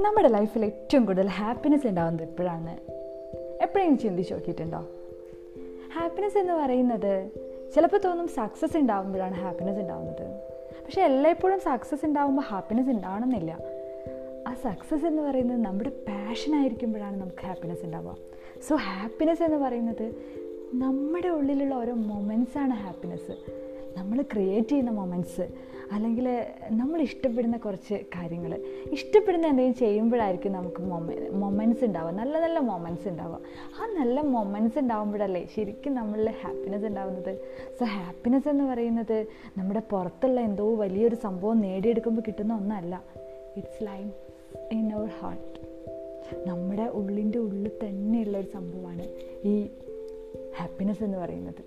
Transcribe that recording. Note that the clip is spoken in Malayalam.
നമ്മുടെ ലൈഫിൽ ഏറ്റവും കൂടുതൽ ഹാപ്പിനെസ് ഉണ്ടാകുന്നത് എപ്പോഴാണ്? എപ്പോഴെങ്കിലും ചിന്തിച്ച് നോക്കിയിട്ടുണ്ടോ? ഹാപ്പിനെസ് എന്ന് പറയുന്നത് ചിലപ്പോൾ തോന്നും സക്സസ് ഉണ്ടാകുമ്പോഴാണ് ഹാപ്പിനെസ് ഉണ്ടാകുന്നത് പക്ഷെ എല്ലായ്പ്പോഴും സക്സസ് ഉണ്ടാകുമ്പോൾ ഹാപ്പിനെസ് ഉണ്ടാവണമെന്നില്ല. ആ സക്സസ് എന്ന് പറയുന്നത് നമ്മുടെ പാഷൻ ആയിരിക്കുമ്പോഴാണ് നമുക്ക് ഹാപ്പിനെസ് ഉണ്ടാവുക. സോ ഹാപ്പിനെസ് എന്ന് പറയുന്നത് നമ്മുടെ ഉള്ളിലുള്ള ഓരോ മൊമെന്റ്സാണ് ഹാപ്പിനെസ് നമ്മൾ ക്രിയേറ്റ് ചെയ്യുന്ന മൊമെന്റ്സ് അല്ലെങ്കിൽ നമ്മൾ ഇഷ്ടപ്പെടുന്ന കുറച്ച് കാര്യങ്ങൾ. ഇഷ്ടപ്പെടുന്ന എന്തെങ്കിലും ചെയ്യുമ്പോഴായിരിക്കും നമുക്ക് മൊമെ മൊമെന്റ്സ് ഉണ്ടാവുക. നല്ല നല്ല മൊമെന്റ്സ് ഉണ്ടാവുക. ആ നല്ല മൊമെന്റ്സ് ഉണ്ടാകുമ്പോഴല്ലേ ശരിക്കും നമ്മളിൽ ഹാപ്പിനെസ് ഉണ്ടാവുന്നത്. സോ ഹാപ്പിനെസ് എന്ന് പറയുന്നത് നമ്മുടെ പുറത്തുള്ള എന്തോ വലിയൊരു സംഭവം നേടിയെടുക്കുമ്പോൾ കിട്ടുന്ന ഒന്നല്ല. It's lies in our heart നമ്മുടെ ഉള്ളിന്റെ ഉള്ളിൽ തന്നെയുള്ള ഒരു സംഭവമാണ് ഈ ഹാപ്പിനെസ് എന്ന് പറയുന്നത്.